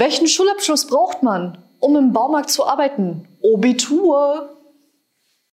Welchen Schulabschluss braucht man, um im Baumarkt zu arbeiten? Obitur.